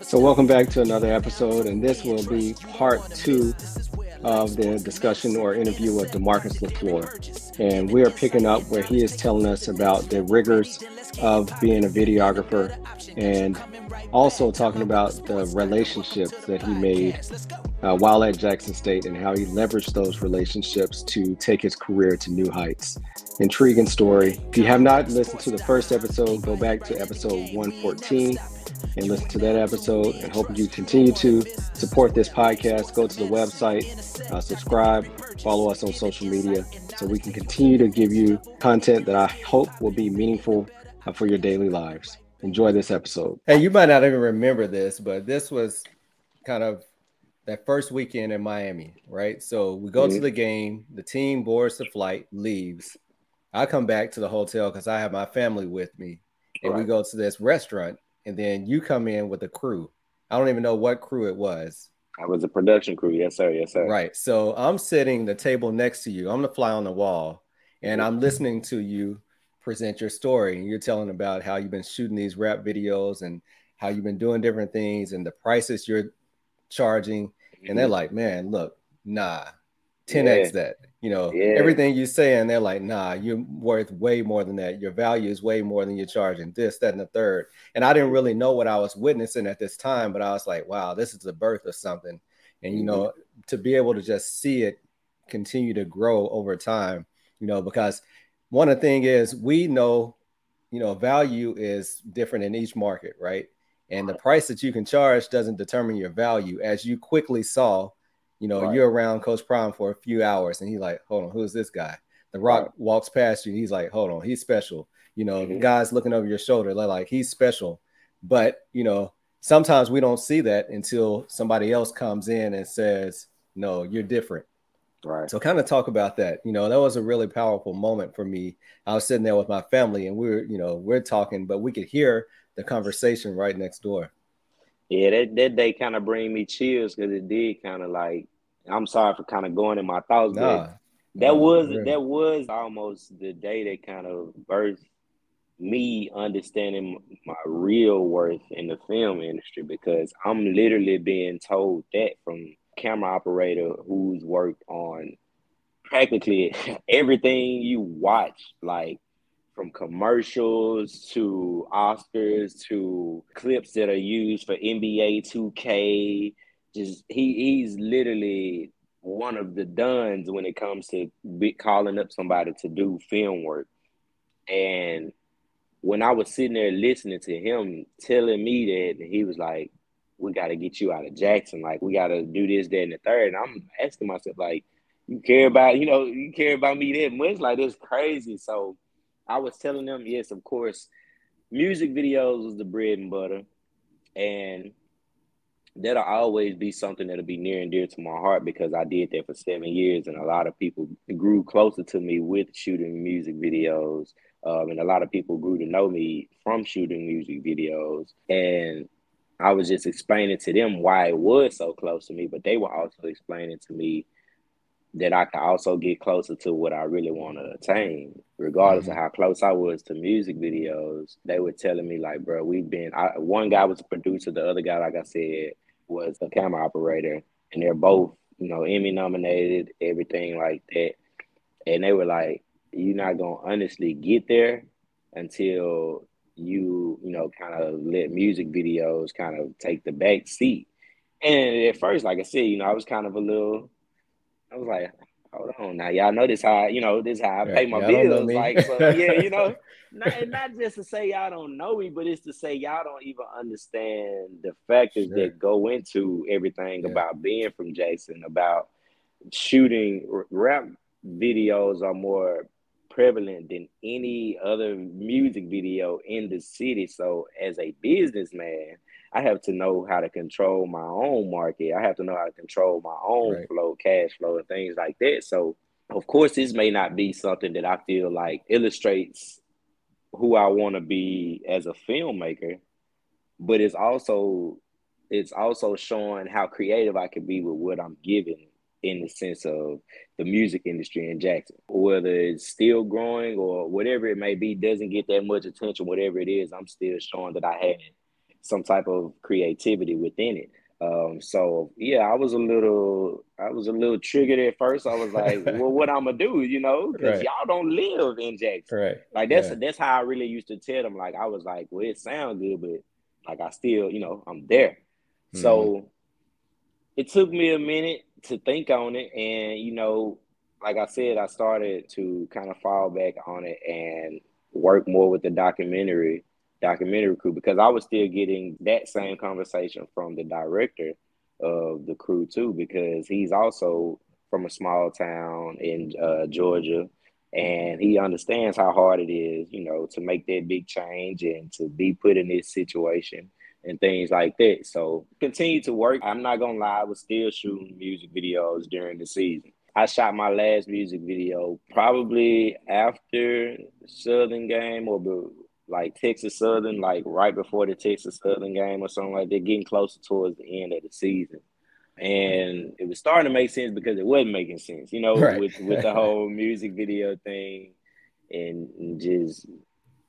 So, welcome back to another episode, and this will be part two of the discussion or interview with Demarcus Leflore. And we are picking up where he is telling us about the rigors of being a videographer and also talking about the relationships that he made uh, while at Jackson State and how he leveraged those relationships to take his career to new heights. Intriguing story. If you have not listened to the first episode, go back to episode 114 and listen to that episode. And hope you continue to support this podcast. Go to the website, uh, subscribe, follow us on social media so we can continue to give you content that I hope will be meaningful uh, for your daily lives. Enjoy this episode. Hey, you might not even remember this, but this was kind of that first weekend in Miami, right? So we go mm-hmm. to the game, the team boards the flight, leaves. I come back to the hotel because I have my family with me, and right. we go to this restaurant, and then you come in with a crew. I don't even know what crew it was. I was a production crew, yes sir, yes sir. Right. So I'm sitting the table next to you. I'm the fly on the wall, and I'm listening to you present your story, and you're telling about how you've been shooting these rap videos and how you've been doing different things and the prices you're charging and they're mm-hmm. like, man, look, nah, 10x yeah. that. You know, yeah. everything you say, and they're like, nah, you're worth way more than that. Your value is way more than you're charging this, that, and the third. And I didn't really know what I was witnessing at this time, but I was like, wow, this is the birth of something. And you know, mm-hmm. to be able to just see it continue to grow over time, you know, because one of the thing is we know, you know, value is different in each market, right? and the price that you can charge doesn't determine your value as you quickly saw you know right. you're around coach prime for a few hours and he's like hold on who's this guy the rock right. walks past you he's like hold on he's special you know mm-hmm. the guy's looking over your shoulder like he's special but you know sometimes we don't see that until somebody else comes in and says no you're different right so kind of talk about that you know that was a really powerful moment for me i was sitting there with my family and we were you know we're talking but we could hear the conversation right next door. Yeah, that, that day kind of bring me chills because it did kind of like I'm sorry for kind of going in my thoughts, nah, but that nah, was really. that was almost the day that kind of birthed me understanding my real worth in the film industry because I'm literally being told that from camera operator who's worked on practically everything you watch like from commercials to Oscars to clips that are used for NBA 2K. Just he he's literally one of the duns when it comes to be calling up somebody to do film work. And when I was sitting there listening to him telling me that, he was like, "We got to get you out of Jackson. Like we got to do this, that, and the third. And I'm asking myself, like, you care about you know you care about me that much? Like it's crazy. So I was telling them, yes, of course, music videos was the bread and butter, and that'll always be something that'll be near and dear to my heart because I did that for seven years, and a lot of people grew closer to me with shooting music videos, um, and a lot of people grew to know me from shooting music videos, and I was just explaining to them why it was so close to me, but they were also explaining to me that I can also get closer to what I really want to attain, regardless mm-hmm. of how close I was to music videos. They were telling me like, bro, we've been. I, one guy was a producer, the other guy, like I said, was a camera operator, and they're both, you know, Emmy nominated, everything like that. And they were like, you're not gonna honestly get there until you, you know, kind of let music videos kind of take the back seat. And at first, like I said, you know, I was kind of a little I was like, hold on now, y'all know this how you know this how I pay my bills. Like, so, yeah, you know, not, not just to say y'all don't know me, but it's to say y'all don't even understand the factors sure. that go into everything yeah. about being from Jackson, about shooting rap videos are more prevalent than any other music video in the city. So as a businessman, I have to know how to control my own market. I have to know how to control my own right. flow, cash flow, and things like that. So, of course, this may not be something that I feel like illustrates who I want to be as a filmmaker, but it's also it's also showing how creative I can be with what I'm giving in the sense of the music industry in Jackson. Whether it's still growing or whatever it may be, doesn't get that much attention, whatever it is, I'm still showing that I had some type of creativity within it. Um, so yeah, I was a little, I was a little triggered at first. I was like, well, what I'm gonna do, you know, because right. y'all don't live in Jackson. Right. Like that's yeah. that's how I really used to tell them. Like I was like, well, it sounds good, but like I still, you know, I'm there. Mm-hmm. So it took me a minute to think on it, and you know, like I said, I started to kind of fall back on it and work more with the documentary documentary crew because I was still getting that same conversation from the director of the crew too because he's also from a small town in uh, Georgia and he understands how hard it is, you know, to make that big change and to be put in this situation and things like that. So continue to work. I'm not gonna lie, I was still shooting music videos during the season. I shot my last music video probably after Southern game or like Texas Southern, like right before the Texas Southern game or something like that, getting closer towards the end of the season. And it was starting to make sense because it wasn't making sense, you know, right. with with the whole music video thing and, and just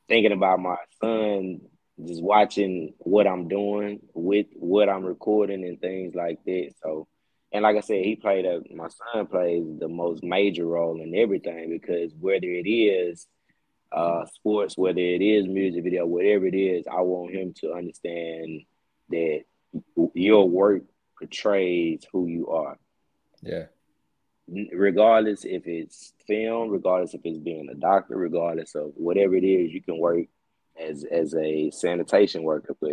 thinking about my son, just watching what I'm doing with what I'm recording and things like that. So and like I said, he played a my son plays the most major role in everything because whether it is uh, sports, whether it is music video, whatever it is, I want him to understand that your work portrays who you are. Yeah. Regardless if it's film, regardless if it's being a doctor, regardless of whatever it is, you can work as as a sanitation worker, but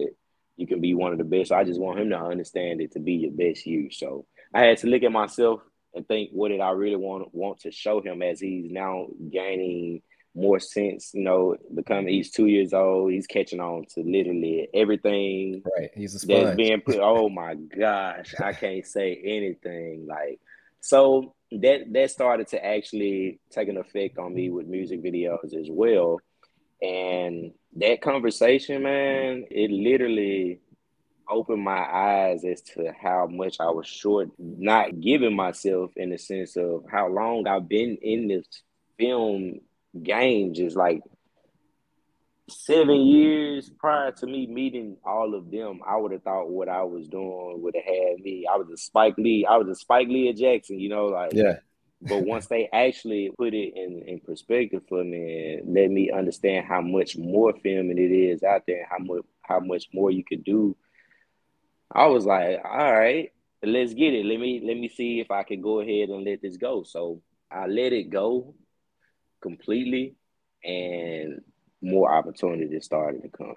you can be one of the best. I just want him to understand it to be your best you. So I had to look at myself and think, what did I really want want to show him as he's now gaining more sense, you know, becoming he's two years old, he's catching on to literally everything. Right. He's a sponge. That's being put. Oh my gosh, I can't say anything. Like so that that started to actually take an effect on me with music videos as well. And that conversation, man, it literally opened my eyes as to how much I was short, not giving myself in the sense of how long I've been in this film game just like seven mm-hmm. years prior to me meeting all of them, I would have thought what I was doing would have had me. I was a Spike Lee. I was a Spike Lee at Jackson, you know, like yeah. but once they actually put it in, in perspective for me and let me understand how much more filming it is out there, how much how much more you could do, I was like, all right, let's get it. Let me let me see if I can go ahead and let this go. So I let it go completely, and more opportunities started to come.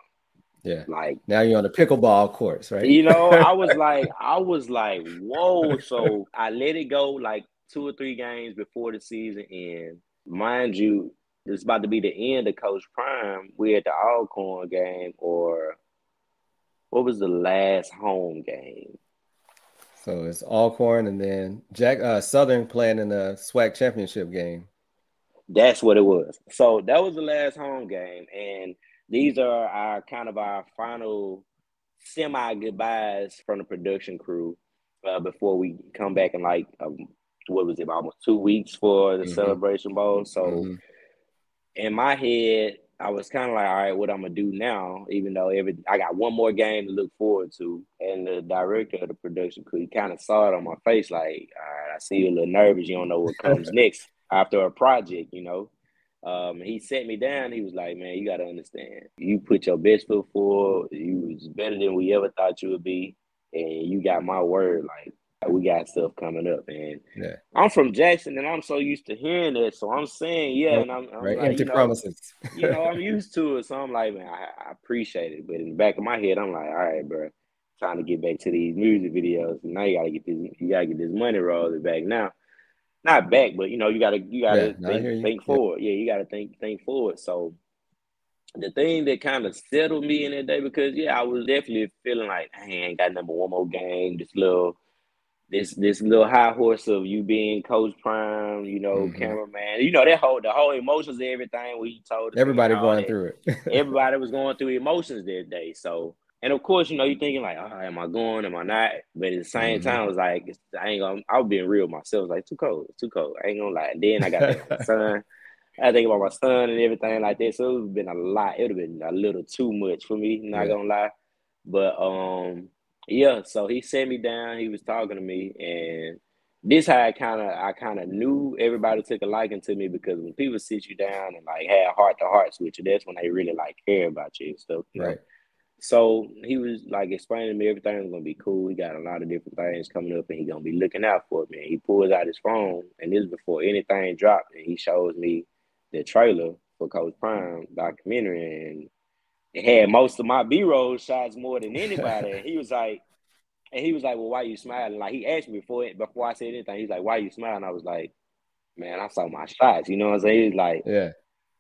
Yeah. Like now you're on the pickleball courts, right? You know, I was like, I was like, whoa. So I let it go like two or three games before the season end. Mind you, it's about to be the end of Coach Prime. We're at the Alcorn game, or what was the last home game? So it's Alcorn and then Jack uh, Southern playing in the SWAC championship game. That's what it was. So that was the last home game, and these are our kind of our final semi goodbyes from the production crew uh, before we come back in like um, what was it almost two weeks for the mm-hmm. celebration bowl. So mm-hmm. in my head, I was kind of like, all right, what I'm gonna do now? Even though every I got one more game to look forward to, and the director of the production crew kind of saw it on my face, like, all right, I see you a little nervous. You don't know what comes next after a project, you know. Um, he set me down. He was like, "Man, you got to understand. You put your best foot forward. You was better than we ever thought you would be, and you got my word. Like we got stuff coming up. And yeah. I'm from Jackson, and I'm so used to hearing that. So I'm saying, yeah, and I'm, I'm right. like, empty you know, promises. you know, I'm used to it. So I'm like, man, I, I, appreciate it. But in the back of my head, I'm like, all right, bro, trying to get back to these music videos. Now you gotta get this, you gotta get this money rolling back now not back, but you know, you gotta you gotta yeah, think, think forward. Yeah. yeah, you gotta think think forward. So the thing that kind of settled me in that day because yeah, I was definitely feeling like I ain't got number one more game. This little this this little high horse of you being Coach Prime, you know, mm-hmm. cameraman, you know that whole the whole emotions and everything we told everybody going through it. everybody was going through emotions that day. So and of course, you know, you're thinking like, oh, am I going? Am I not? But at the same mm-hmm. time, it's like I ain't gonna. I was being real myself. It's like too cold, it's too cold. I ain't gonna lie. And then I got my son. I think about my son and everything like that. So it's been a lot. It would have been a little too much for me. Not yeah. gonna lie. But um, yeah. So he sat me down. He was talking to me, and this how I kind of I kind of knew everybody took a liking to me because when people sit you down and like have heart to hearts with you, that's when they really like care about you and stuff. You right. Know? So he was like explaining to me everything was gonna be cool. He got a lot of different things coming up, and he gonna be looking out for me. And he pulls out his phone, and this before anything dropped, and he shows me the trailer for Coach Prime documentary, and it had most of my B roll shots more than anybody. and he was like, and he was like, "Well, why you smiling?" Like he asked me before before I said anything. He's like, "Why you smiling?" I was like, "Man, I saw my shots." You know what I'm saying? He's like, "Yeah."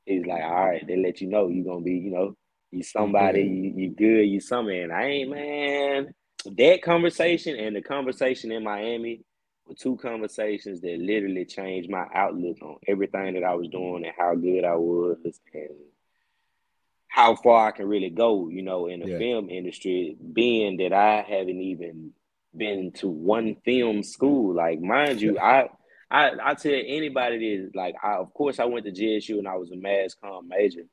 He's like, "All right, they let you know you're gonna be, you know." You mm-hmm. somebody, you, you good, you something. And I ain't man. That conversation and the conversation in Miami were two conversations that literally changed my outlook on everything that I was doing and how good I was and how far I can really go, you know, in the yeah. film industry, being that I haven't even been to one film school. Like, mind you, I I I tell anybody that like I of course I went to JSU and I was a mass comm major.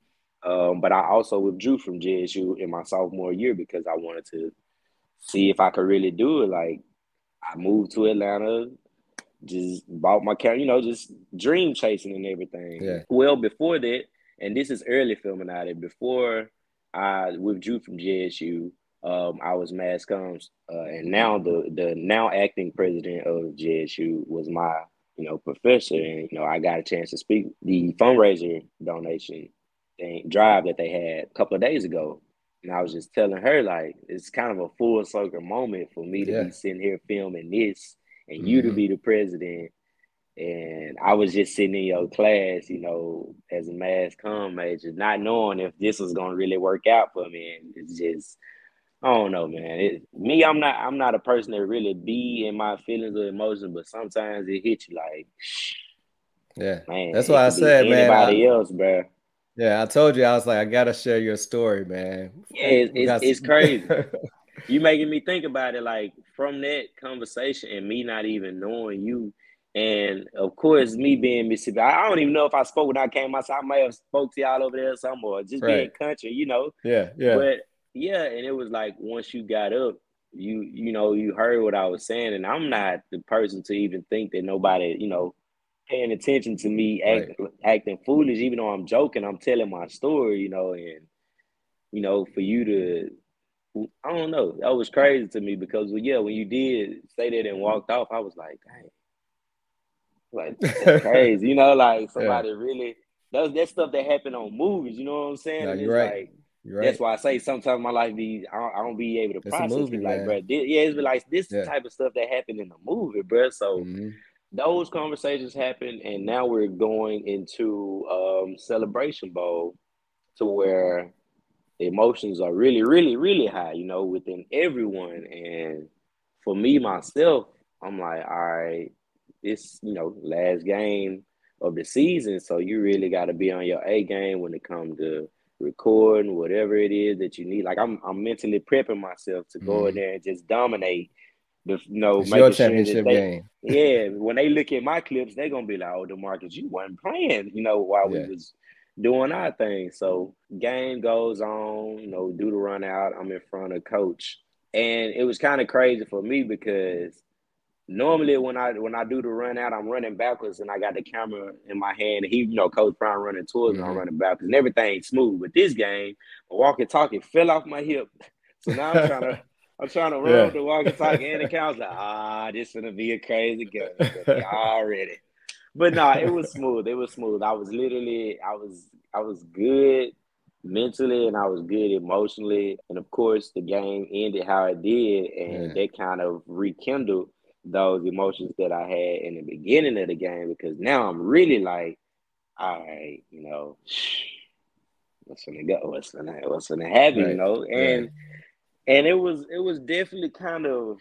Um, but I also withdrew from JSU in my sophomore year because I wanted to see if I could really do it. Like I moved to Atlanta, just bought my car, you know, just dream chasing and everything. Yeah. Well, before that, and this is early filming out it, before I withdrew from JSU, um, I was mass comms, uh, and now the the now acting president of JSU was my you know professor, and you know I got a chance to speak the fundraiser donation drive that they had a couple of days ago. And I was just telling her, like, it's kind of a full circle moment for me to yeah. be sitting here filming this and mm-hmm. you to mm-hmm. be the president. And I was just sitting in your class, you know, as a mass comm major, not knowing if this was gonna really work out for me. And it's just, I don't know, man. It, me, I'm not, I'm not a person that really be in my feelings or emotions, but sometimes it hits you like, yeah, man. That's why I said, man. Anybody else, bro. Yeah, I told you I was like, I gotta share your story, man. Yeah, it's, it's, it's crazy. you making me think about it, like from that conversation and me not even knowing you, and of course me being Mississippi. I don't even know if I spoke when I came outside. I may have spoke to y'all over there somewhere, just right. being country, you know. Yeah, yeah. But yeah, and it was like once you got up, you you know you heard what I was saying, and I'm not the person to even think that nobody, you know paying attention to me act, right. acting foolish, even though I'm joking, I'm telling my story, you know, and you know, for you to I don't know, that was crazy to me because well, yeah, when you did say that and walked off, I was like, dang, like that's crazy, you know, like somebody yeah. really that's that stuff that happened on movies, you know what I'm saying? No, you're right. Like, you're right. That's why I say sometimes my life be I don't, I don't be able to it's process movie, it. Like, bro, this, yeah, it's like this yeah. type of stuff that happened in the movie, bro. So mm-hmm those conversations happened, and now we're going into um, Celebration Bowl to where emotions are really, really, really high, you know, within everyone. And for me, myself, I'm like, all right, this, you know, last game of the season. So you really got to be on your A game when it comes to recording, whatever it is that you need. Like I'm, I'm mentally prepping myself to go mm-hmm. in there and just dominate the you know it's your championship they, game. Yeah, when they look at my clips, they're gonna be like, "Oh, Demarcus, you weren't playing," you know, while yeah. we was doing our thing. So game goes on, you know, do the run out. I'm in front of coach, and it was kind of crazy for me because normally when I when I do the run out, I'm running backwards and I got the camera in my hand. And he, you know, Coach Brown running towards mm-hmm. me, I'm mm-hmm. running backwards, and everything's smooth. But this game, walking talking fell off my hip, so now I'm trying to. I'm trying to run yeah. the walkie talkie and the couch. Like, ah, this is gonna be a crazy game already. But no, nah, it was smooth. It was smooth. I was literally, I was, I was good mentally and I was good emotionally. And of course, the game ended how it did, and yeah. that kind of rekindled those emotions that I had in the beginning of the game because now I'm really like, all right, you know, what's gonna go? What's gonna what's gonna happen? Right. You know, and. And it was it was definitely kind of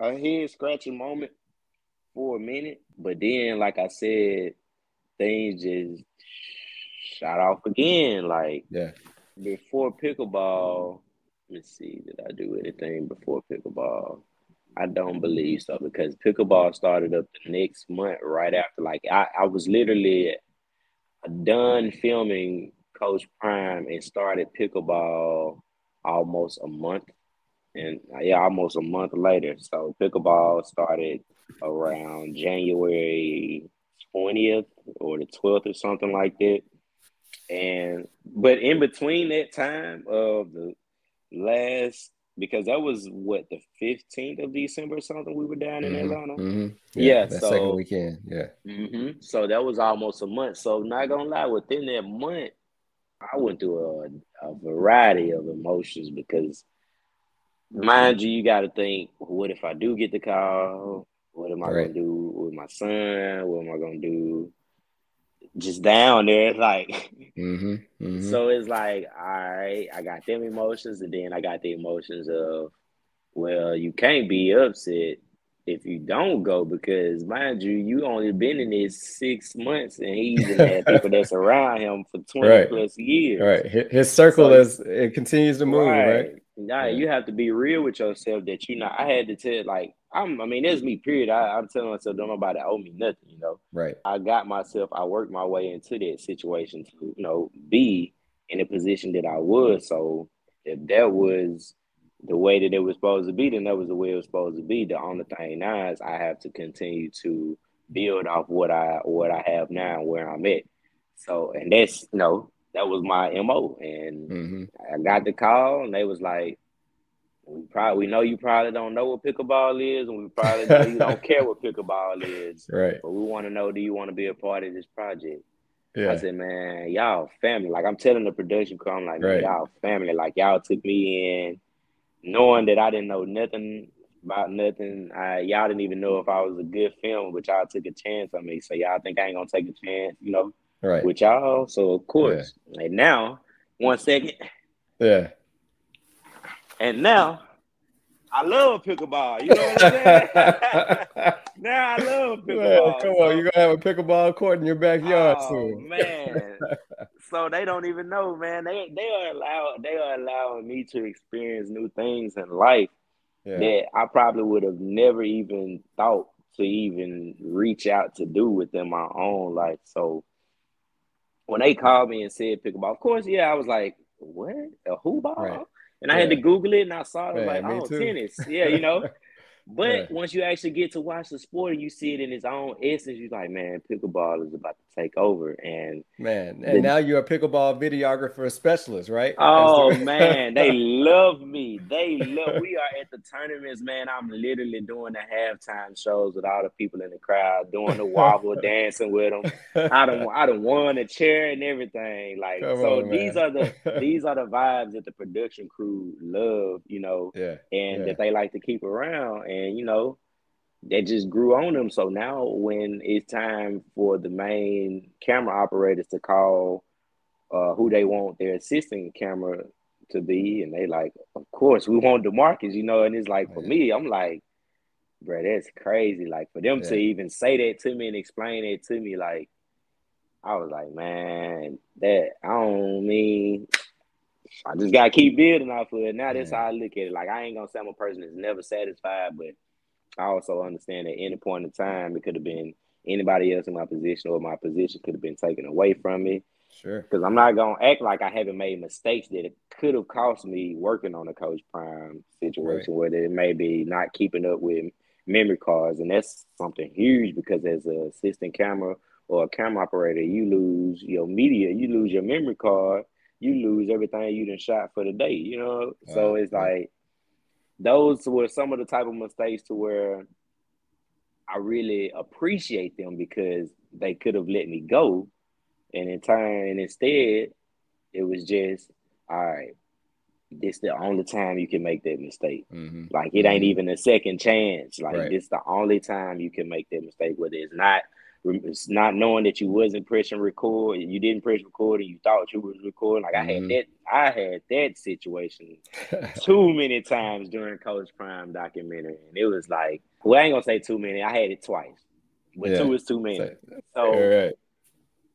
a head scratching moment for a minute, but then, like I said, things just shot off again. Like yeah, before pickleball, Let's see, did I do anything before pickleball? I don't believe so because pickleball started up the next month right after. Like I, I was literally done filming Coach Prime and started pickleball almost a month and yeah, almost a month later. So pickleball started around January 20th or the 12th or something like that. And but in between that time of the last because that was what the 15th of December or something we were down in mm-hmm, Atlanta. Mm-hmm. Yeah, yeah that so, second weekend. Yeah. Mm-hmm. So that was almost a month. So not gonna lie, within that month, I went through a, a variety of emotions because mind you, you got to think, what if I do get the call? What am I right. gonna do with my son? What am I gonna do? Just down there, like. Mm-hmm, mm-hmm. So it's like, all right, I got them emotions, and then I got the emotions of, well, you can't be upset if you don't go because mind you, you only been in this six months and he's had people that's around him for 20 right. plus years. Right. His circle so, is it continues to move, right? right? Nah, you have to be real with yourself that you know. I had to tell like I'm. I mean, it's me. Period. I, am telling myself, don't nobody owe me nothing. You know. Right. I got myself. I worked my way into that situation to you know be in a position that I was. So if that was the way that it was supposed to be, then that was the way it was supposed to be. The only thing now is I have to continue to build off what I what I have now and where I'm at. So and that's you know that was my mo. And mm-hmm. I got the call, and they was like, "We probably we know you probably don't know what pickleball is, and we probably know you don't care what pickleball is. Right. But we want to know: Do you want to be a part of this project?" Yeah. I said, "Man, y'all family." Like I'm telling the production crew, I'm like, right. "Y'all family." Like y'all took me in, knowing that I didn't know nothing about nothing. I, y'all didn't even know if I was a good film, but y'all took a chance on me. So y'all think I ain't gonna take a chance, you know? right. with y'all. So of course, yeah. and now one second. Yeah. And now I love pickleball. You know what I'm saying? now I love pickleball. come on, you're gonna have a pickleball court in your backyard oh, soon. man. So they don't even know, man. They they are allowed they are allowing me to experience new things in life yeah. that I probably would have never even thought to even reach out to do within my own life. So when they called me and said pickleball, of course, yeah, I was like, what? A who ball? Right. And I yeah. had to Google it and I saw it. like, oh, too. tennis. Yeah, you know. But yeah. once you actually get to watch the sport and you see it in its own essence, you're like, man, pickleball is about to take over. And man, and the, now you're a pickleball videographer specialist, right? Oh man, they love me. They love. we are at the tournaments, man. I'm literally doing the halftime shows with all the people in the crowd, doing the wobble, dancing with them. I don't, I don't won a chair and everything. Like, Come so on, these are the these are the vibes that the production crew love, you know, yeah, and yeah. that they like to keep around and you know that just grew on them. So now when it's time for the main camera operators to call uh, who they want their assistant camera to be, and they like, of course we want Demarcus, you know, and it's like for me, I'm like, bro, that's crazy. Like for them yeah. to even say that to me and explain it to me, like I was like, man, that I don't mean I just gotta keep building off of it. Now that's how I look at it. Like I ain't gonna say I'm a person that's never satisfied, but I also understand that any point in time it could have been anybody else in my position or my position could have been taken away from me. Sure. Because I'm not gonna act like I haven't made mistakes that it could have cost me working on a coach prime situation right. where it may be not keeping up with memory cards, and that's something huge because as an assistant camera or a camera operator, you lose your media, you lose your memory card, you lose everything you done shot for the day. You know, so it's like those were some of the type of mistakes to where I really appreciate them because they could have let me go. And in turn, and instead, it was just, all right, this the only time you can make that mistake. Mm-hmm. Like it ain't mm-hmm. even a second chance. Like right. it's the only time you can make that mistake. Whether it's not it's not knowing that you wasn't pressing record, you didn't press record, and you thought you was recording. Like mm-hmm. I had mm-hmm. that, I had that situation too many times during Coach Prime documentary, and it was like, well, I ain't gonna say too many. I had it twice, but yeah. two is too many. So, right.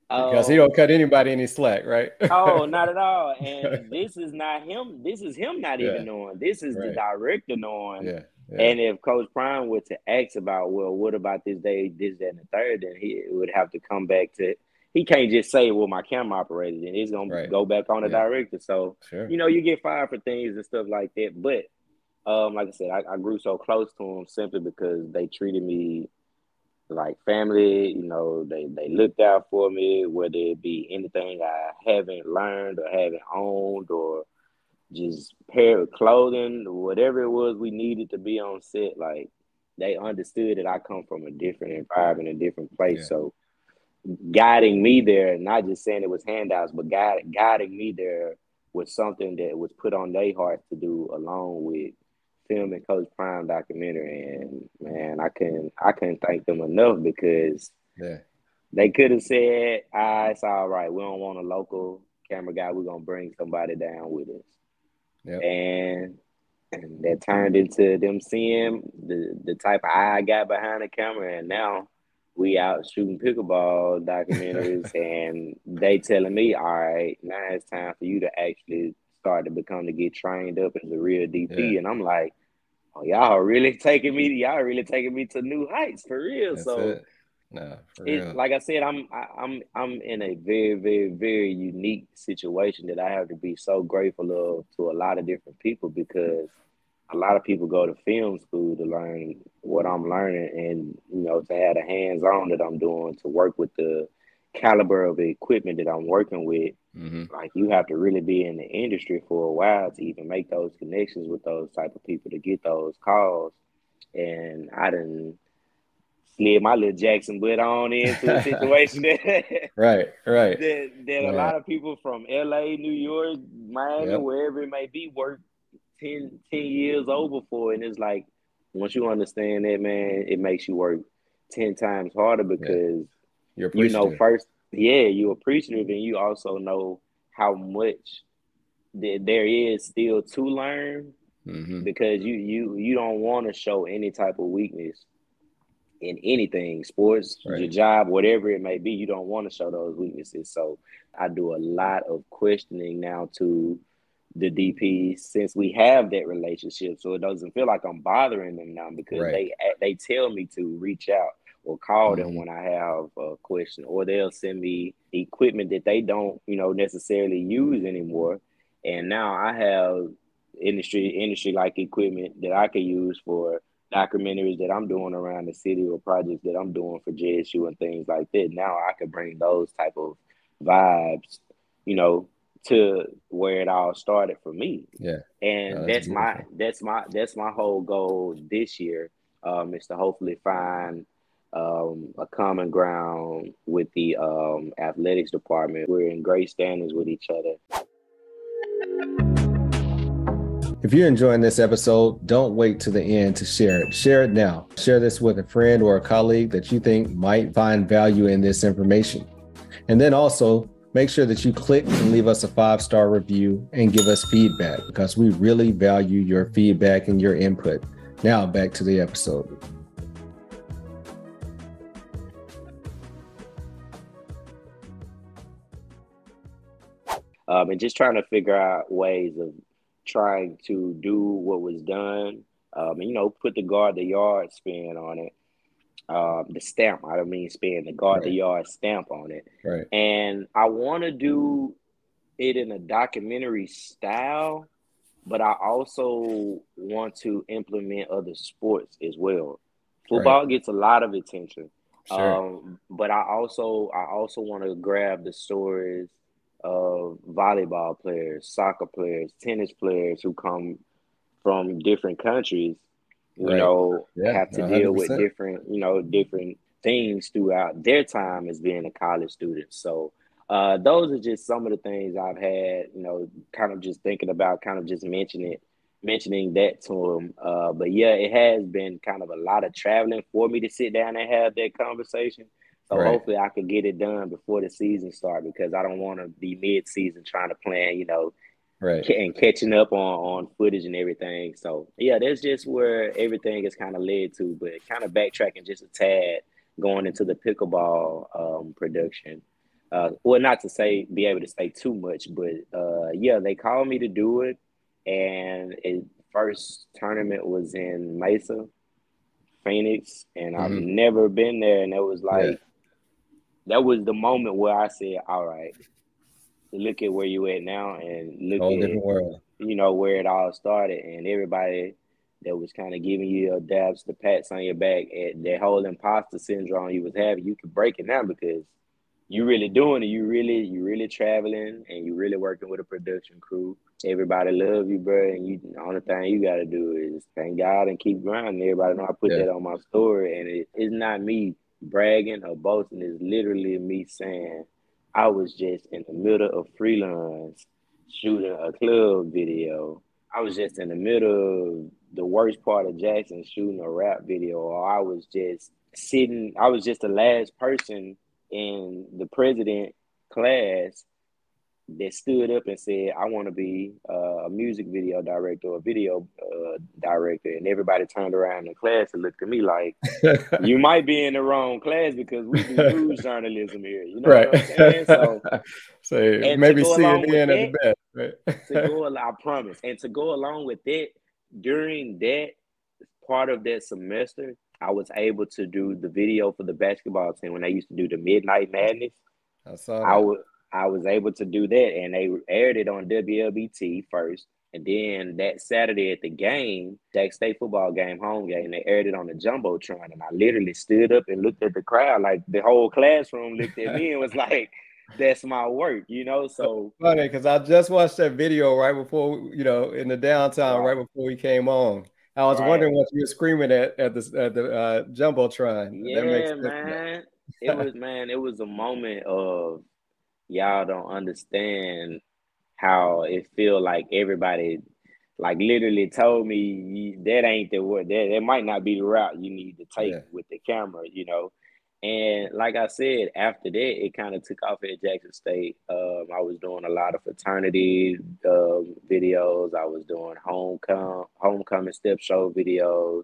because he don't cut anybody any slack, right? oh, not at all. And this is not him. This is him not yeah. even knowing. This is right. the director knowing. Yeah. Yeah. And if Coach Prime were to ask about, well, what about this day, this, that, and the third, then he would have to come back to. He can't just say, "Well, my camera operated," and he's gonna right. go back on the yeah. director. So sure. you know, you get fired for things and stuff like that. But um, like I said, I, I grew so close to him simply because they treated me like family. You know, they they looked out for me, whether it be anything I haven't learned or haven't owned, or just pair of clothing, whatever it was we needed to be on set. Like they understood that I come from a different environment, a different place. Yeah. So guiding me there, not just saying it was handouts, but guide, guiding me there was something that was put on their heart to do along with film and Coach Prime documentary, and man, I can I couldn't thank them enough because yeah. they could have said, "Ah, it's all right. We don't want a local camera guy. We're gonna bring somebody down with us." Yep. And and that turned into them seeing the the type of eye I got behind the camera, and now we out shooting pickleball documentaries, and they telling me, "All right, now it's time for you to actually start to become to get trained up as a real DP. Yeah. And I'm like, oh, y'all really taking me, y'all really taking me to new heights for real. That's so it. No, it, like I said, I'm I, I'm I'm in a very very very unique situation that I have to be so grateful of to a lot of different people because a lot of people go to film school to learn what I'm learning and you know to have the hands on that I'm doing to work with the caliber of equipment that I'm working with Mm-hmm. Like you have to really be in the industry for a while to even make those connections with those type of people to get those calls. And I didn't slid my little Jackson butt on into a situation that right, right. That, that a lot of people from LA, New York, Miami, yep. wherever it may be, work 10, 10 years over for. And it's like once you understand that, man, it makes you work ten times harder because yeah. you know first yeah, you appreciative and you also know how much that there is still to learn mm-hmm. because you you you don't want to show any type of weakness in anything sports right. your job whatever it may be you don't want to show those weaknesses so i do a lot of questioning now to the dp since we have that relationship so it doesn't feel like i'm bothering them now because right. they they tell me to reach out or call them mm-hmm. when I have a question, or they'll send me equipment that they don't, you know, necessarily use anymore. And now I have industry industry like equipment that I can use for documentaries that I'm doing around the city or projects that I'm doing for JSU and things like that. Now I can bring those type of vibes, you know, to where it all started for me. Yeah. And that's, that's my that's my that's my whole goal this year. Um, is to hopefully find um, a common ground with the um, athletics department. We're in great standings with each other. If you're enjoying this episode, don't wait to the end to share it. Share it now. Share this with a friend or a colleague that you think might find value in this information. And then also make sure that you click and leave us a five star review and give us feedback because we really value your feedback and your input. Now, back to the episode. um, and just trying to figure out ways of trying to do what was done. Um, and, you know, put the guard the yard spin on it. Um, the stamp, I don't mean spin, the guard right. the yard stamp on it. Right. And I want to do it in a documentary style, but I also want to implement other sports as well. Football right. gets a lot of attention. Sure. Um, but I also I also want to grab the stories of volleyball players, soccer players, tennis players who come from different countries, you right. know, yeah, have to 100%. deal with different, you know, different things throughout their time as being a college student. So uh, those are just some of the things I've had, you know, kind of just thinking about, kind of just mentioning it, mentioning that to them. Uh, but yeah, it has been kind of a lot of traveling for me to sit down and have that conversation. So right. hopefully I can get it done before the season start because I don't want to be mid season trying to plan, you know, right, and catching up on on footage and everything. So yeah, that's just where everything is kind of led to. But kind of backtracking just a tad, going into the pickleball um, production. uh, well, not to say be able to say too much, but uh, yeah, they called me to do it, and it first tournament was in Mesa, Phoenix, and mm-hmm. I've never been there, and it was like yeah. That was the moment where I said, "All right, look at where you at now, and look Whole at world. you know where it all started, and everybody." That was kind of giving you your dabs, the pats on your back, at that whole imposter syndrome you was having. You could break it now because you really doing it. You really, you really traveling and you really working with a production crew. Everybody love you, bro. And you, the only thing you got to do is thank God and keep grinding. Everybody know I put yeah. that on my story, and it, it's not me bragging or boasting. is literally me saying I was just in the middle of freelance shooting a club video. I was just in the middle of the worst part of Jackson shooting a rap video, or I was just sitting. I was just the last person in the president class that stood up and said, "I want to be uh, a music video director or video uh, director," and everybody turned around in class and looked at me like, "You might be in the wrong class because we do news journalism here." You know right. what I'm saying? So, so maybe CNN at the best. Right? to go, I promise, and to go along with it during that part of that semester, I was able to do the video for the basketball team when they used to do the Midnight Madness. I saw. That. I was I was able to do that, and they aired it on WLBT first, and then that Saturday at the game, Jack State football game, home game, they aired it on the jumbotron, and I literally stood up and looked at the crowd, like the whole classroom looked at me and was like. That's my work, you know. So funny because I just watched that video right before, you know, in the downtown, right before we came on. I was right. wondering what you were screaming at at the at the uh, jumbotron. Yeah, man. it was man. It was a moment of y'all don't understand how it feel like everybody like literally told me that ain't the word that, that might not be the route you need to take yeah. with the camera, you know. And like I said, after that, it kind of took off at Jackson State. Um, I was doing a lot of fraternity um, videos. I was doing homecoming, homecoming step show videos.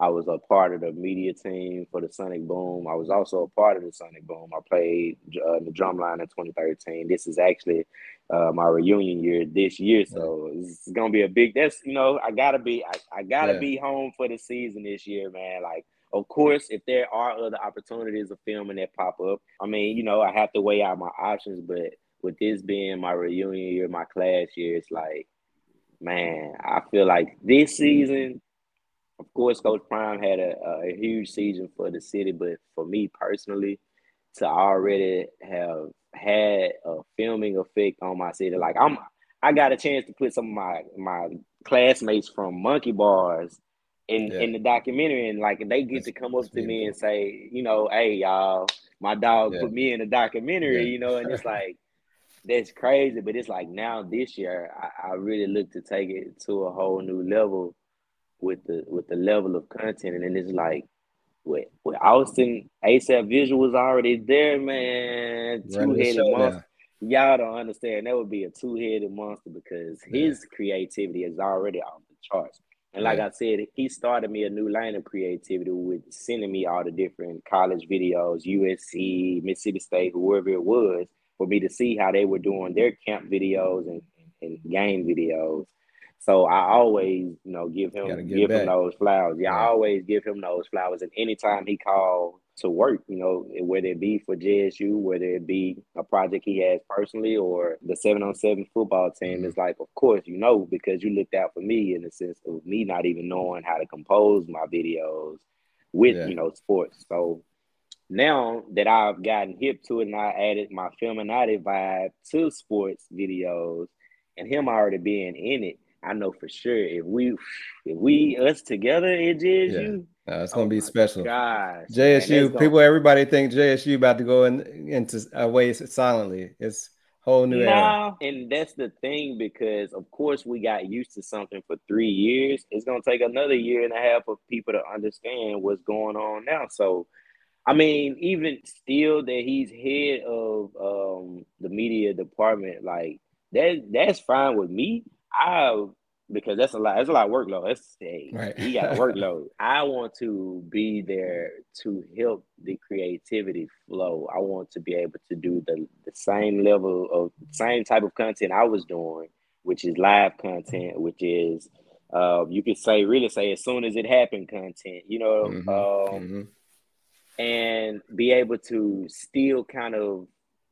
I was a part of the media team for the Sonic Boom. I was also a part of the Sonic Boom. I played uh, the drumline in 2013. This is actually uh, my reunion year this year, so it's gonna be a big. That's you know I gotta be I, I gotta yeah. be home for the season this year, man. Like of course, if there are other opportunities of filming that pop up, I mean, you know, I have to weigh out my options. But with this being my reunion year, my class year, it's like, man, I feel like this season, of course, Coach Prime had a, a huge season for the city, but for me personally, to already have had a filming effect on my city, like I'm, I got a chance to put some of my my classmates from Monkey Bars in yeah. in the documentary, and like they get that's, to come up to beautiful. me and say, you know, hey y'all, my dog yeah. put me in the documentary, yeah. you know, and it's like that's crazy. But it's like now this year, I, I, really look to take it to a whole new level with the with the level of content, and then it's like. With, with Austin, ASAP Visual was already there, man. Two headed monster. Y'all don't understand. That would be a two headed monster because his creativity is already off the charts. And like I said, he started me a new line of creativity with sending me all the different college videos, USC, Mississippi State, whoever it was, for me to see how they were doing their camp videos and, and game videos. So I always, you know, give him give back. him those flowers. Yeah, yeah, I always give him those flowers. And anytime he called to work, you know, whether it be for JSU, whether it be a project he has personally or the seven on seven football team, mm-hmm. is like, of course, you know, because you looked out for me in the sense of me not even knowing how to compose my videos with, yeah. you know, sports. So now that I've gotten hip to it and I added my Filmanati vibe to sports videos and him already being in it, I know for sure if we if we us together at JSU, yeah. uh, it's gonna oh be special. Gosh, JSU man, people, gonna... everybody think JSU about to go in, into away silently. It's whole new era. And that's the thing because of course we got used to something for three years. It's gonna take another year and a half of people to understand what's going on now. So I mean, even still that he's head of um, the media department, like that that's fine with me. I because that's a lot. That's a lot of workload. That's hey, right. you got a workload. I want to be there to help the creativity flow. I want to be able to do the the same level of same type of content I was doing, which is live content, which is uh, you could say really say as soon as it happened content. You know, mm-hmm. Um, mm-hmm. and be able to still kind of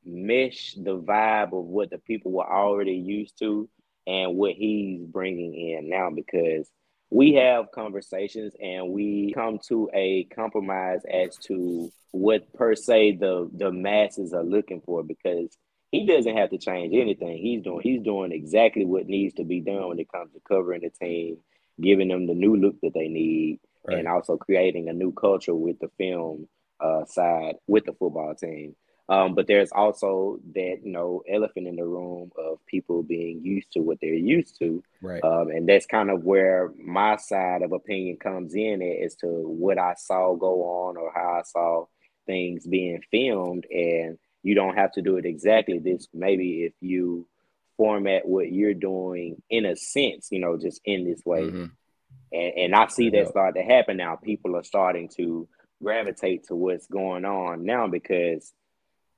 mesh the vibe of what the people were already used to and what he's bringing in now because we have conversations and we come to a compromise as to what per se the the masses are looking for because he doesn't have to change anything. He's doing he's doing exactly what needs to be done when it comes to covering the team, giving them the new look that they need, right. and also creating a new culture with the film uh, side with the football team. Um, but there's also that you know elephant in the room of people being used to what they're used to, right? Um, and that's kind of where my side of opinion comes in as to what I saw go on or how I saw things being filmed, and you don't have to do it exactly this. Maybe if you format what you're doing in a sense, you know, just in this way, mm-hmm. and and I see that start to happen now. People are starting to gravitate to what's going on now because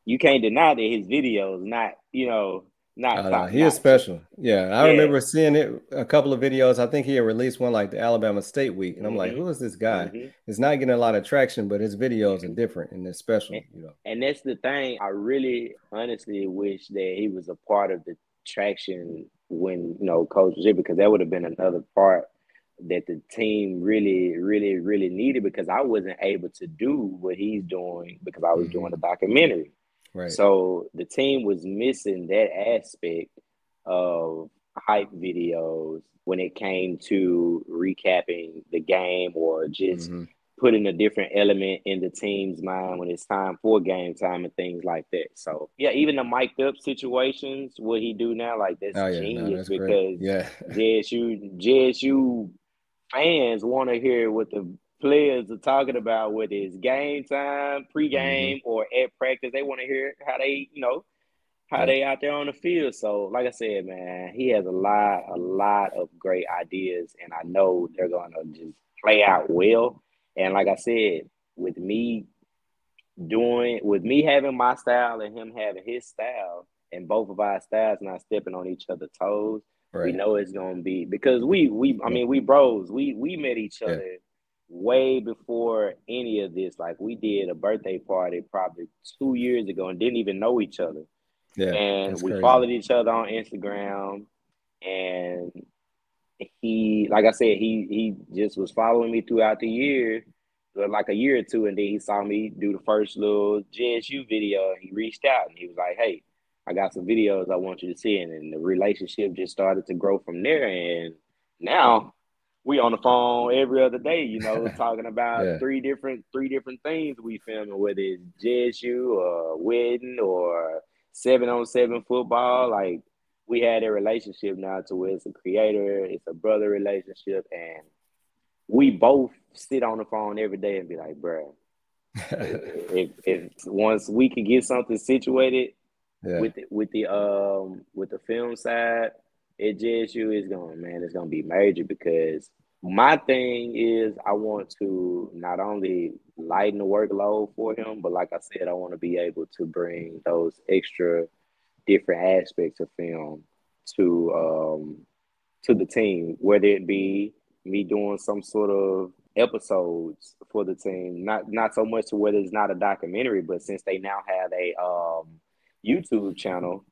you can't deny that his videos not, you know, not. Uh, he is special. Yeah, I yeah. remember seeing it a couple of videos. I think he had released one like the Alabama State Week, and I'm mm-hmm. like, who is this guy? Mm-hmm. It's not getting a lot of traction, but his videos mm-hmm. are different and they're special. And, you know, and that's the thing. I really, honestly, wish that he was a part of the traction when you know Coach was here because that would have been another part that the team really, really, really needed because I wasn't able to do what he's doing because I was doing a mm-hmm. documentary. Right. So the team was missing that aspect of hype videos when it came to recapping the game or just mm-hmm. putting a different element in the team's mind when it's time for game time and things like that. So yeah, even the mic'd up situations, what he do now, like that's oh, yeah, genius no, that's because great. yeah, JSU JSU fans want to hear what the players are talking about whether it's game time, pregame, mm-hmm. or at practice. They want to hear how they, you know, how yeah. they out there on the field. So, like I said, man, he has a lot, a lot of great ideas, and I know they're going to just play out well. And like I said, with me doing, with me having my style and him having his style, and both of our styles not stepping on each other's toes, right. we know it's going to be because we, we, I mean, we bros, we we met each other. Yeah way before any of this. Like we did a birthday party probably two years ago and didn't even know each other. Yeah, and we crazy. followed each other on Instagram, and he, like I said, he he just was following me throughout the year, like a year or two, and then he saw me do the first little JSU video. And he reached out and he was like, "Hey, I got some videos I want you to see," and, and the relationship just started to grow from there. And now we on the phone every other day, you know, talking about yeah. three different three different things we filming, whether it's JSU or wedding or seven on seven football. Like we had a relationship now to where it's a creator, it's a brother relationship, and we both sit on the phone every day and be like, bro, if, if once we could get something situated yeah. with the, with the um with the film side at JSU is going, man, it's going to be major because my thing is I want to not only lighten the workload for him, but like I said, I want to be able to bring those extra different aspects of film to um to the team, whether it be me doing some sort of episodes for the team, not not so much to whether it's not a documentary, but since they now have a um YouTube channel,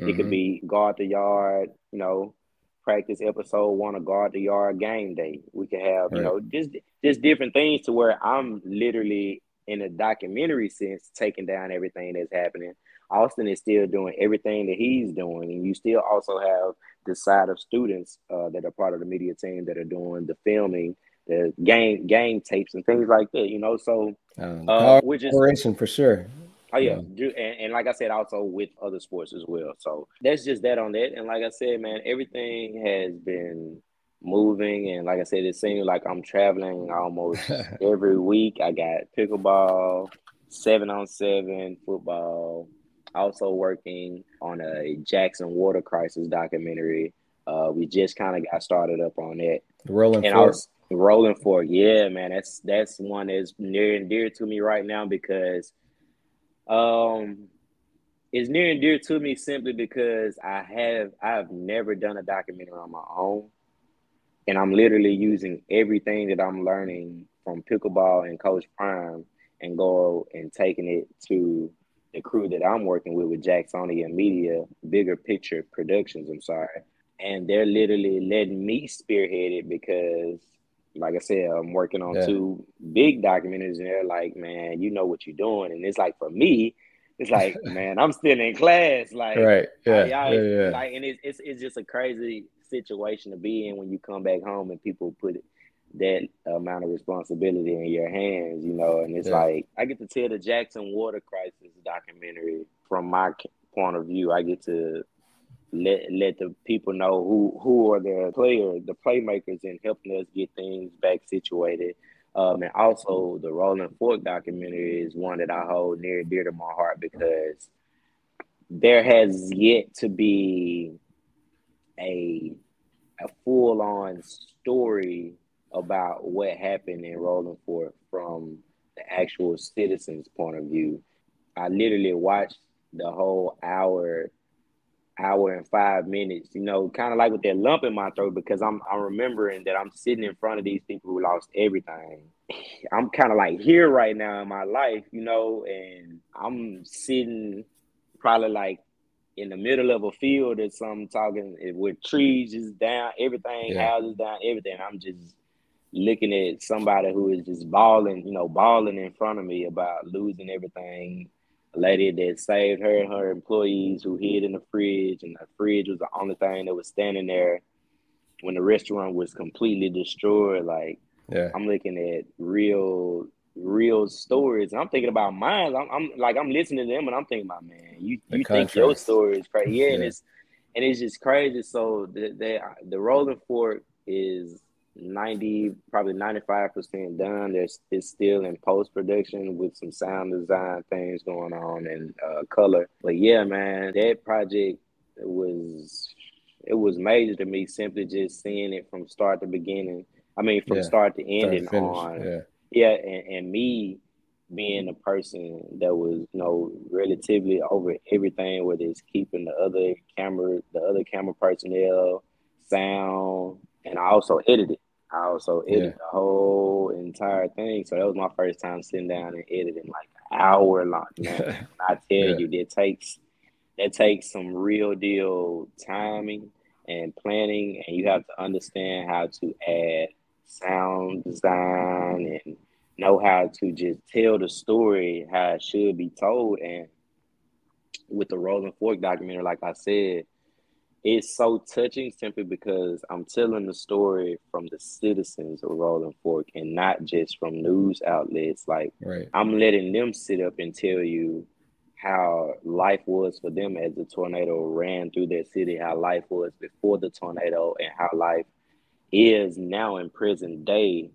Mm-hmm. It could mm-hmm. be guard the yard, you know, practice episode one of guard the yard game day. We could have, right. you know, just just different things to where I'm literally in a documentary sense taking down everything that's happening. Austin is still doing everything that he's doing, and you still also have the side of students uh, that are part of the media team that are doing the filming, the game game tapes, and things like that. You know, so um, uh, which is for sure. Oh yeah, and, and like I said, also with other sports as well. So that's just that on that. And like I said, man, everything has been moving, and like I said, it seems like I'm traveling almost every week. I got pickleball, seven on seven football. Also working on a Jackson water crisis documentary. Uh, we just kind of got started up on that. Rolling and Fork. Rolling Fork, yeah, man. That's that's one that's near and dear to me right now because um it's near and dear to me simply because I have I have never done a documentary on my own. And I'm literally using everything that I'm learning from pickleball and Coach Prime and go and taking it to the crew that I'm working with with Jacksonia Media, Bigger Picture Productions, I'm sorry. And they're literally letting me spearhead it because, like I said, I'm working on yeah. two big documentaries and they're like, man, you know what you're doing. And it's like, for me, it's like, man, I'm still in class. Like, right. Yeah. yeah, yeah. Like, and it's, it's, it's just a crazy situation to be in when you come back home and people put that amount of responsibility in your hands, you know. And it's yeah. like I get to tell the Jackson Water Crisis documentary from my point of view. I get to let let the people know who who are the players, the playmakers, in helping us get things back situated. Um, and also the Rolling Fork documentary is one that I hold near and dear to my heart because there has yet to be a a full on story about what happened in Rolling Fork from the actual citizens' point of view. I literally watched the whole hour, hour and five minutes, you know, kind of like with that lump in my throat because I'm I'm remembering that I'm sitting in front of these people who lost everything. I'm kind of like here right now in my life, you know, and I'm sitting probably like in the middle of a field or something talking with trees just down, everything, yeah. houses down, everything. I'm just looking at somebody who is just bawling, you know, bawling in front of me about losing everything. A lady that saved her and her employees who hid in the fridge, and the fridge was the only thing that was standing there when the restaurant was completely destroyed. Like, yeah. I'm looking at real, real stories. And I'm thinking about mine. I'm, I'm, like, I'm listening to them, and I'm thinking about, man, you, you think your story is crazy? Yeah, yeah, and it's and it's just crazy. So the the, the Rolling Fork is 90, probably 95% done. There's it's still in post production with some sound design things going on and uh, color. But yeah, man, that project was it was major to me simply just seeing it from start to beginning. I mean, from yeah. start to ending on yeah, yeah and, and me being a person that was you know relatively over everything, whether it's keeping the other camera, the other camera personnel, sound, and I also edited. I also edited yeah. the whole entire thing. So that was my first time sitting down and editing like an hour long. Man, I tell yeah. you, that takes that takes some real deal timing and planning, and you have to understand how to add sound design and know how to just tell the story how it should be told. And with the Rolling Fork documentary, like I said, it's so touching simply because I'm telling the story from the citizens of Rolling Fork and not just from news outlets. Like right. I'm letting them sit up and tell you how life was for them as the tornado ran through their city, how life was before the tornado, and how life is now in present day.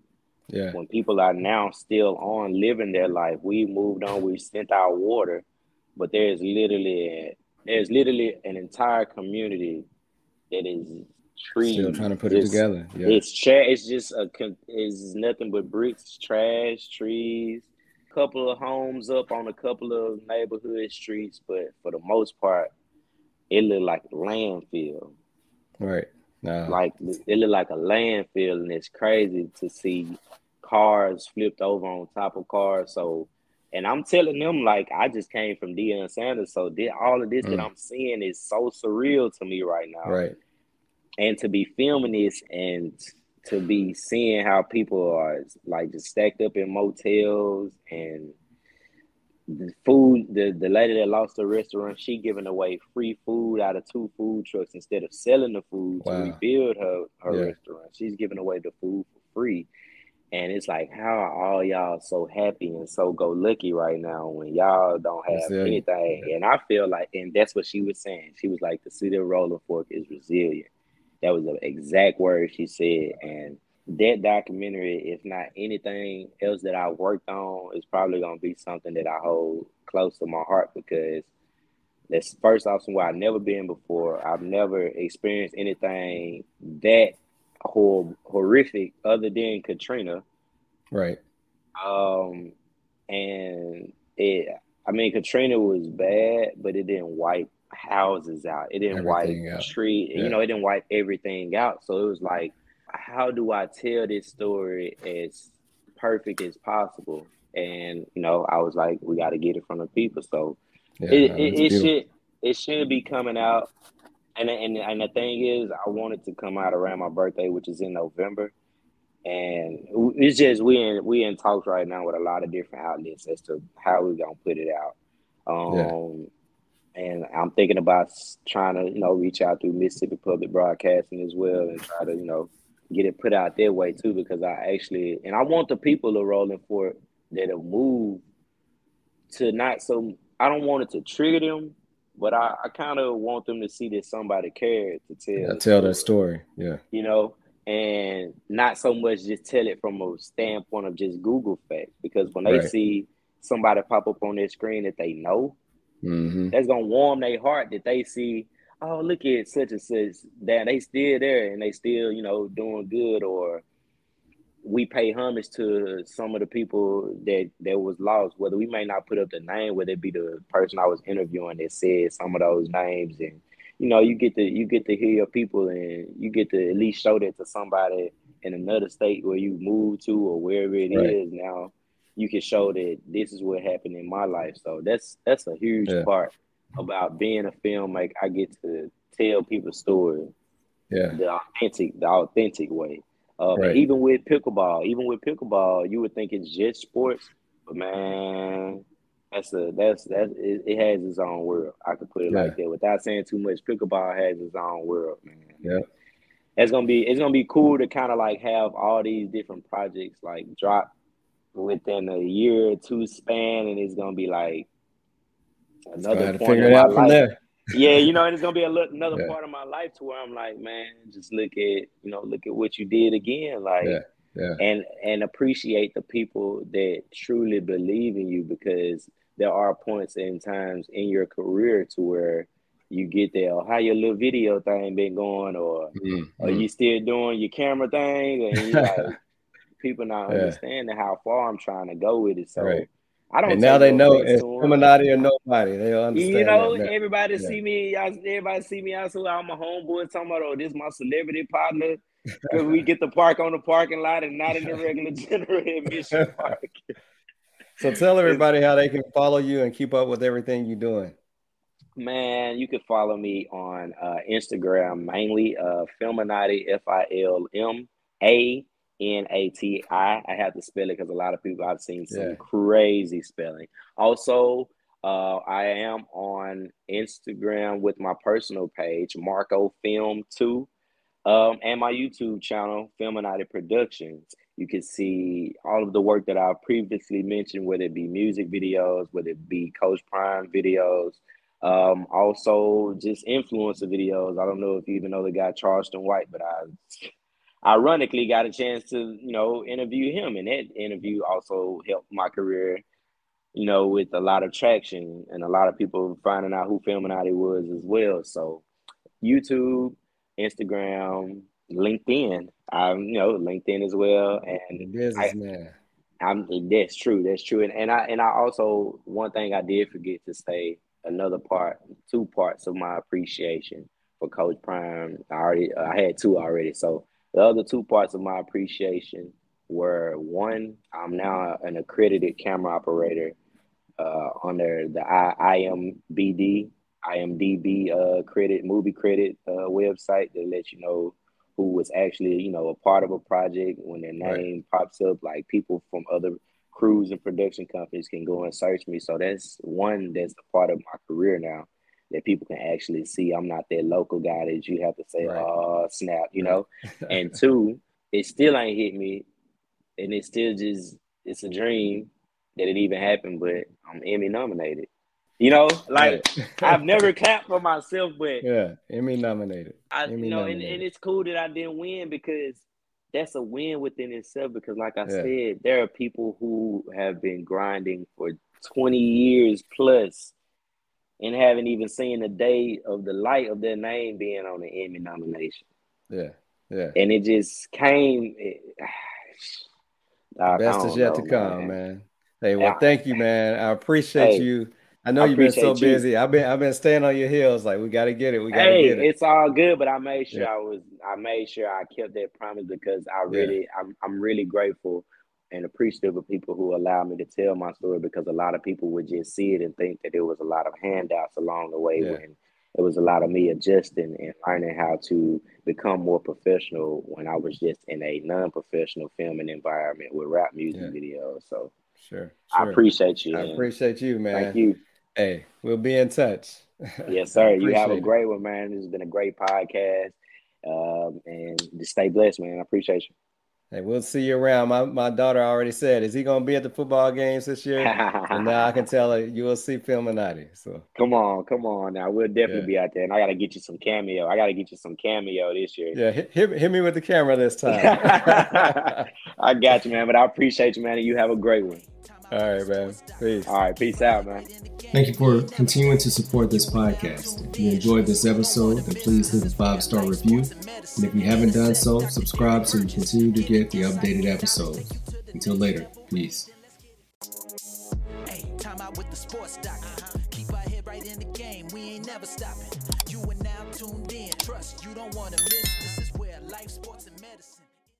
Yeah. When people are now still on living their life, we moved on, we sent our water, but there's literally there's literally an entire community that is trees. Still trying to put it together. Yeah. It's trash. It's just a. It's nothing but bricks, trash, trees. Couple of homes up on a couple of neighborhood streets, but for the most part, it looked like a landfill. Right. No. Like it looked like a landfill, and it's crazy to see cars flipped over on top of cars. So and I'm telling them like I just came from Deion Sanders, so did all of this mm. that I'm seeing is so surreal to me right now. Right. And to be filming this and to be seeing how people are like just stacked up in motels and the food the, the lady that lost the restaurant she giving away free food out of two food trucks instead of selling the food wow. to rebuild her her yeah. restaurant she's giving away the food for free and it's like, how are all y'all so happy and so go lucky right now when y'all don't have anything? And I feel like, and that's what she was saying. She was like, the city of Rolling Fork is resilient. That was the exact word she said. And that documentary, if not anything else that I worked on, is probably going to be something that I hold close to my heart because That's first off somewhere I've never been before. I've never experienced anything that hor- horrific other than Katrina. Right. Um, and it, I mean, Katrina was bad, but it didn't wipe houses out. It didn't everything wipe tree. Yeah. You know, it didn't wipe everything out. So it was like, how do I tell this story as perfect as possible? And you know, I was like, we got to get it from the people. So yeah, it, it, it should it should be coming out. And and and the thing is, I wanted to come out around my birthday, which is in November. And it's just we in we in talks right now with a lot of different outlets as to how we're gonna put it out. Um, yeah and I'm thinking about trying to, you know, reach out through Mississippi Public Broadcasting as well, and try to, you know, get it put out their way too. Because I actually, and I want the people to Rolling Fork that have moved to not so. I don't want it to trigger them, but I, I kind of want them to see that somebody cared to tell yeah, tell that story. Yeah, you know, and not so much just tell it from a standpoint of just Google facts. Because when they right. see somebody pop up on their screen that they know Mm-hmm. That's gonna warm their heart that they see, oh, look at such and such, that they still there and they still, you know, doing good, or we pay homage to some of the people that that was lost. Whether we may not put up the name, whether it be the person I was interviewing that said some of those names, and you know, you get to you get to hear your people, and you get to at least show that to somebody in another state where you moved to or wherever it right. is now you can show that this is what happened in my life. So that's that's a huge yeah. part about being a filmmaker. I get to tell people's story, yeah, the authentic, the authentic way. Uh, right. Even with pickleball, even with pickleball, you would think it's just sports, but man, that's a that's that it, it has its own world. I could put it yeah. like that without saying too much. Pickleball has its own world, man. Yeah. It's gonna be it's gonna be cool to kind of like have all these different projects like drop within a year or two span, and it's gonna be like another point of my life. There. Yeah, you know, and it's gonna be a look, another yeah. part of my life to where I'm like, man, just look at you know, look at what you did again, like, yeah. Yeah. and and appreciate the people that truly believe in you because there are points and times in your career to where you get there, or how your little video thing been going, or mm-hmm. are you still doing your camera thing, and you like people not understanding how far I'm trying to go with it. So right. I don't. And now they know it's Illuminati or nobody. They understand. You know, everybody yeah. see me. Everybody see me out. So I'm a homeboy talking about, oh, this my celebrity partner. Because we get the park on the parking lot and not in the regular general admission park. so tell everybody how they can follow you and keep up with everything you're doing. Man, you can follow me on uh, Instagram mainly, uh, Filmanati, F I L M A N A T I. I have to spell it because a lot of people I've seen some yeah. crazy spelling. Also, uh, I am on Instagram with my personal page, Marco Film Two, um, and my YouTube channel, Filmanati Productions. You can see all of the work that I've previously mentioned, whether it be music videos, whether it be Coach Prime videos, um, also just influencer videos. I don't know if you even know the guy Charleston White, but I ironically got a chance to you know interview him and that interview also helped my career you know with a lot of traction and a lot of people finding out who Filmanati was as well. So youtube instagram linkedin i'm you know linkedin as well and business i'm that's true that's true. And, and i and i also one thing i did forget to say another part two parts of my appreciation for coach prime. I already i had two already so the other two parts of my appreciation were one, I'm now an accredited camera operator uh, under the I- IMBD, IMDB uh, credit, movie credit uh, website that lets you know who was actually, you know, a part of a project when their name right. pops up, like people from other crews and production companies can go and search me. So that's one that's a part of my career now that people can actually see I'm not that local guy that you have to say, right. oh, snap, you know? and two, it still ain't hit me. And it's still just, it's a dream that it even happened, but I'm Emmy nominated. You know, like I've never clapped for myself, but yeah, Emmy nominated. I, Emmy you know, nominated. And, and it's cool that I didn't win because that's a win within itself. Because, like I yeah. said, there are people who have been grinding for 20 years plus and haven't even seen the day of the light of their name being on the Emmy nomination. Yeah, yeah. And it just came. It, Best is yet know, to come, man. man. Hey, well, yeah. thank you, man. I appreciate hey, you. I know I you've been so you. busy. I've been I've been staying on your heels. Like we got to get it. We got to hey, get it. It's all good, but I made sure yeah. I was. I made sure I kept that promise because I really, yeah. I'm, I'm really grateful and appreciative of people who allow me to tell my story because a lot of people would just see it and think that there was a lot of handouts along the way when it was a lot of me adjusting and learning how to become more professional when I was just in a non-professional filming environment with rap music yeah. videos. So sure, sure, I appreciate you. I appreciate you, man. Thank you. Hey, we'll be in touch. Yes, sir. you have a great one, man. This has been a great podcast. Um, and just stay blessed, man. I appreciate you. Hey, we'll see you around. My my daughter already said, "Is he going to be at the football games this year?" and now I can tell her you will see Filmanati. So come on, come on. Now we'll definitely yeah. be out there, and I got to get you some cameo. I got to get you some cameo this year. Yeah, hit, hit, hit me with the camera this time. I got you, man. But I appreciate you, man. And you have a great one. All right, man. Peace. All right, peace out, man. Thank you for continuing to support this podcast. If you enjoyed this episode, then please leave a five star review. And if you haven't done so, subscribe so you continue to get the updated episodes. Until later, peace. Uh-huh. You are now tuned in. Trust you don't want to miss.